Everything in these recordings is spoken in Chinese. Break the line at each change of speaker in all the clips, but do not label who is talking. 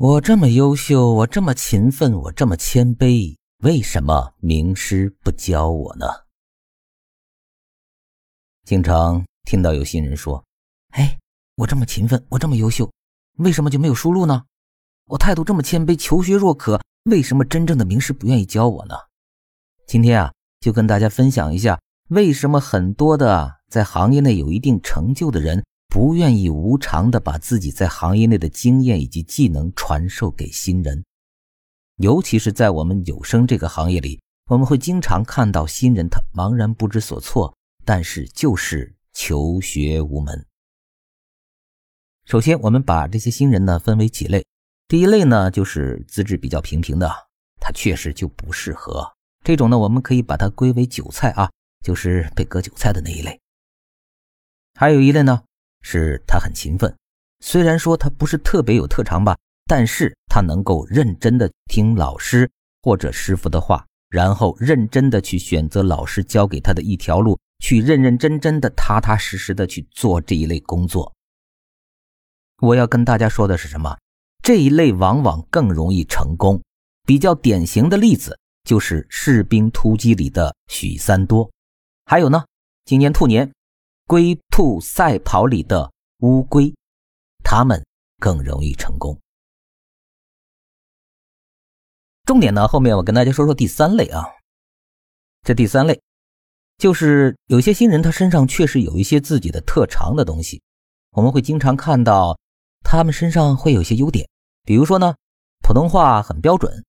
我这么优秀，我这么勤奋，我这么谦卑，为什么名师不教我呢？经常听到有新人说：“哎，我这么勤奋，我这么优秀，为什么就没有出路呢？我态度这么谦卑，求学若渴，为什么真正的名师不愿意教我呢？”今天啊，就跟大家分享一下，为什么很多的在行业内有一定成就的人。不愿意无偿的把自己在行业内的经验以及技能传授给新人，尤其是在我们有声这个行业里，我们会经常看到新人他茫然不知所措，但是就是求学无门。首先，我们把这些新人呢分为几类，第一类呢就是资质比较平平的，他确实就不适合这种呢，我们可以把它归为韭菜啊，就是被割韭菜的那一类。还有一类呢。是他很勤奋，虽然说他不是特别有特长吧，但是他能够认真的听老师或者师傅的话，然后认真的去选择老师教给他的一条路，去认认真真的、踏踏实实的去做这一类工作。我要跟大家说的是什么？这一类往往更容易成功。比较典型的例子就是《士兵突击》里的许三多，还有呢，今年兔年。龟兔赛跑里的乌龟，他们更容易成功。重点呢，后面我跟大家说说第三类啊。这第三类就是有些新人，他身上确实有一些自己的特长的东西，我们会经常看到他们身上会有些优点，比如说呢，普通话很标准，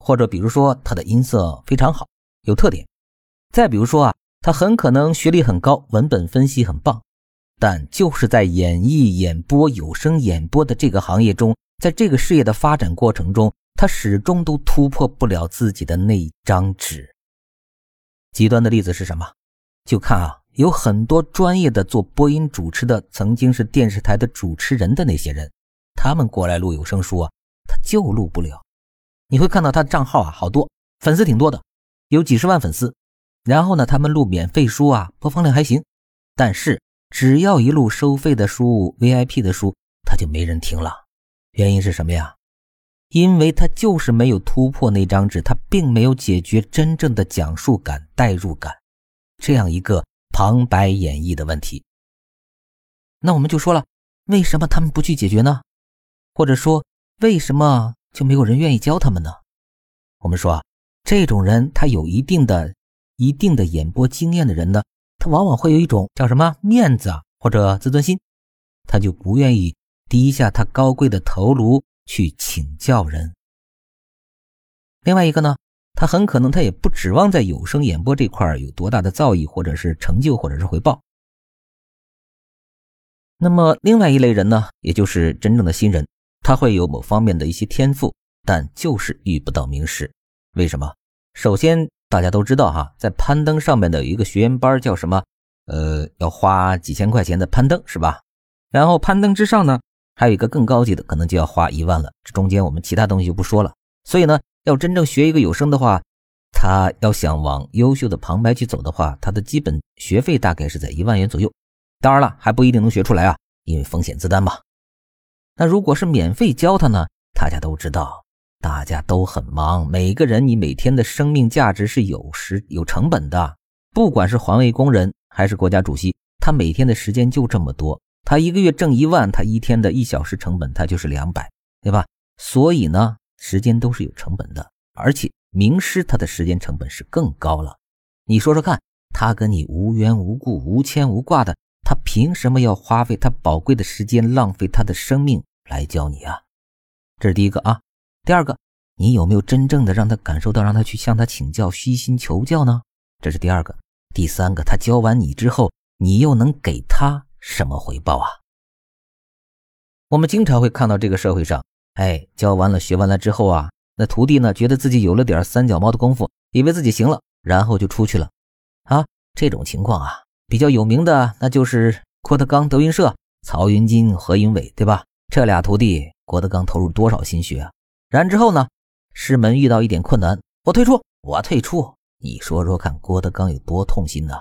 或者比如说他的音色非常好，有特点。再比如说啊。他很可能学历很高，文本分析很棒，但就是在演绎、演播、有声演播的这个行业中，在这个事业的发展过程中，他始终都突破不了自己的那张纸。极端的例子是什么？就看啊，有很多专业的做播音主持的，曾经是电视台的主持人的那些人，他们过来录有声书啊，他就录不了。你会看到他的账号啊，好多粉丝挺多的，有几十万粉丝。然后呢，他们录免费书啊，播放量还行，但是只要一录收费的书、VIP 的书，他就没人听了。原因是什么呀？因为他就是没有突破那张纸，他并没有解决真正的讲述感、代入感这样一个旁白演绎的问题。那我们就说了，为什么他们不去解决呢？或者说，为什么就没有人愿意教他们呢？我们说，这种人他有一定的。一定的演播经验的人呢，他往往会有一种叫什么面子啊，或者自尊心，他就不愿意低下他高贵的头颅去请教人。另外一个呢，他很可能他也不指望在有声演播这块有多大的造诣，或者是成就，或者是回报。那么另外一类人呢，也就是真正的新人，他会有某方面的一些天赋，但就是遇不到名师。为什么？首先。大家都知道哈，在攀登上面的有一个学员班叫什么？呃，要花几千块钱的攀登是吧？然后攀登之上呢，还有一个更高级的，可能就要花一万了。这中间我们其他东西就不说了。所以呢，要真正学一个有声的话，他要想往优秀的旁白去走的话，他的基本学费大概是在一万元左右。当然了，还不一定能学出来啊，因为风险自担嘛。那如果是免费教他呢？大家都知道。大家都很忙，每个人你每天的生命价值是有时有成本的。不管是环卫工人还是国家主席，他每天的时间就这么多。他一个月挣一万，他一天的一小时成本他就是两百，对吧？所以呢，时间都是有成本的。而且名师他的时间成本是更高了。你说说看，他跟你无缘无故、无牵无挂的，他凭什么要花费他宝贵的时间、浪费他的生命来教你啊？这是第一个啊。第二个，你有没有真正的让他感受到，让他去向他请教、虚心求教呢？这是第二个。第三个，他教完你之后，你又能给他什么回报啊？我们经常会看到这个社会上，哎，教完了、学完了之后啊，那徒弟呢，觉得自己有了点三脚猫的功夫，以为自己行了，然后就出去了。啊，这种情况啊，比较有名的那就是郭德纲、德云社曹云金、何云伟，对吧？这俩徒弟，郭德纲投入多少心血啊？然之后呢？师门遇到一点困难，我退出，我退出。你说说看，郭德纲有多痛心呢？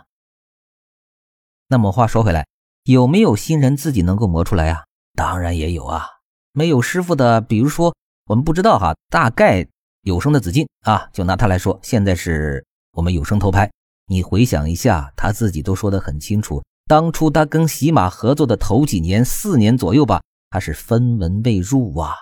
那么话说回来，有没有新人自己能够磨出来啊？当然也有啊。没有师傅的，比如说我们不知道哈，大概有声的子靖啊，就拿他来说，现在是我们有声头牌。你回想一下，他自己都说得很清楚，当初他跟喜马合作的头几年，四年左右吧，他是分文未入啊。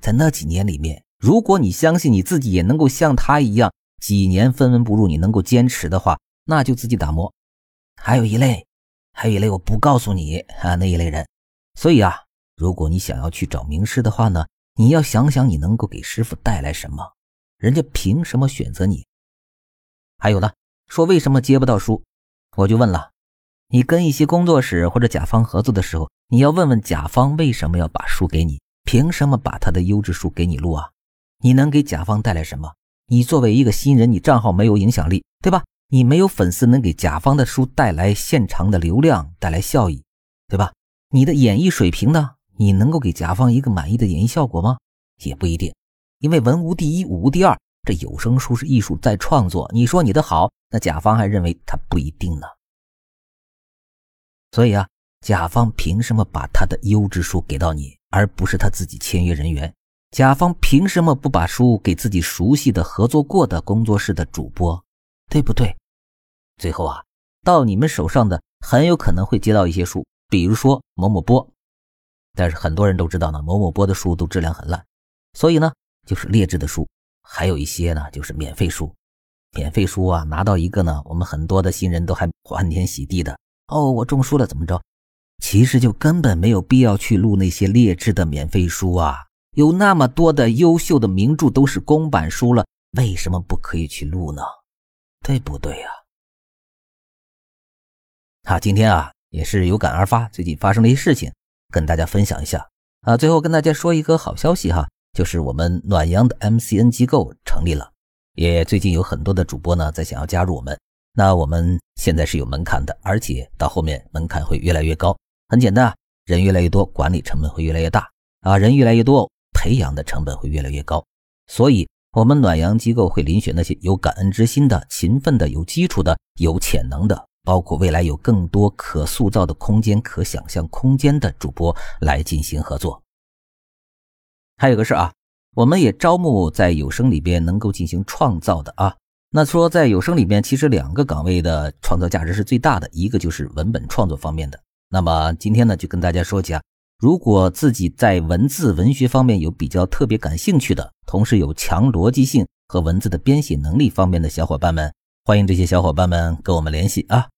在那几年里面，如果你相信你自己也能够像他一样，几年分文不入，你能够坚持的话，那就自己打磨。还有一类，还有一类我不告诉你啊，那一类人。所以啊，如果你想要去找名师的话呢，你要想想你能够给师傅带来什么，人家凭什么选择你？还有呢？说为什么接不到书，我就问了，你跟一些工作室或者甲方合作的时候，你要问问甲方为什么要把书给你，凭什么把他的优质书给你录啊？你能给甲方带来什么？你作为一个新人，你账号没有影响力，对吧？你没有粉丝能给甲方的书带来现场的流量，带来效益，对吧？你的演绎水平呢？你能够给甲方一个满意的演绎效果吗？也不一定，因为文无第一，武无第二。这有声书是艺术在创作，你说你的好，那甲方还认为他不一定呢。所以啊，甲方凭什么把他的优质书给到你，而不是他自己签约人员？甲方凭什么不把书给自己熟悉的、合作过的工作室的主播，对不对？最后啊，到你们手上的很有可能会接到一些书，比如说某某波，但是很多人都知道呢，某某波的书都质量很烂，所以呢，就是劣质的书。还有一些呢，就是免费书，免费书啊，拿到一个呢，我们很多的新人都还欢天喜地的哦，我中书了怎么着？其实就根本没有必要去录那些劣质的免费书啊，有那么多的优秀的名著都是公版书了，为什么不可以去录呢？对不对呀？好，今天啊也是有感而发，最近发生了一些事情，跟大家分享一下啊。最后跟大家说一个好消息哈。就是我们暖阳的 MCN 机构成立了，也最近有很多的主播呢在想要加入我们。那我们现在是有门槛的，而且到后面门槛会越来越高。很简单啊，人越来越多，管理成本会越来越大啊，人越来越多，培养的成本会越来越高。所以，我们暖阳机构会遴选那些有感恩之心的、勤奋的、有基础的、有潜能的，包括未来有更多可塑造的空间、可想象空间的主播来进行合作。还有个事啊，我们也招募在有声里边能够进行创造的啊。那说在有声里边，其实两个岗位的创造价值是最大的，一个就是文本创作方面的。那么今天呢，就跟大家说起啊，如果自己在文字文学方面有比较特别感兴趣的，同时有强逻辑性和文字的编写能力方面的小伙伴们，欢迎这些小伙伴们跟我们联系啊。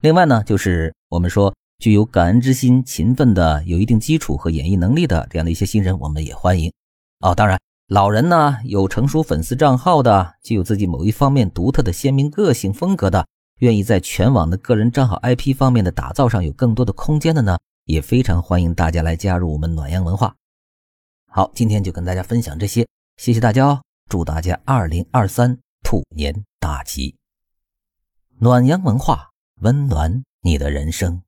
另外呢，就是我们说。具有感恩之心、勤奋的、有一定基础和演绎能力的这样的一些新人，我们也欢迎。哦，当然，老人呢，有成熟粉丝账号的，具有自己某一方面独特的鲜明个性风格的，愿意在全网的个人账号 IP 方面的打造上有更多的空间的呢，也非常欢迎大家来加入我们暖阳文化。好，今天就跟大家分享这些，谢谢大家哦！祝大家二零二三兔年大吉！暖阳文化温暖你的人生。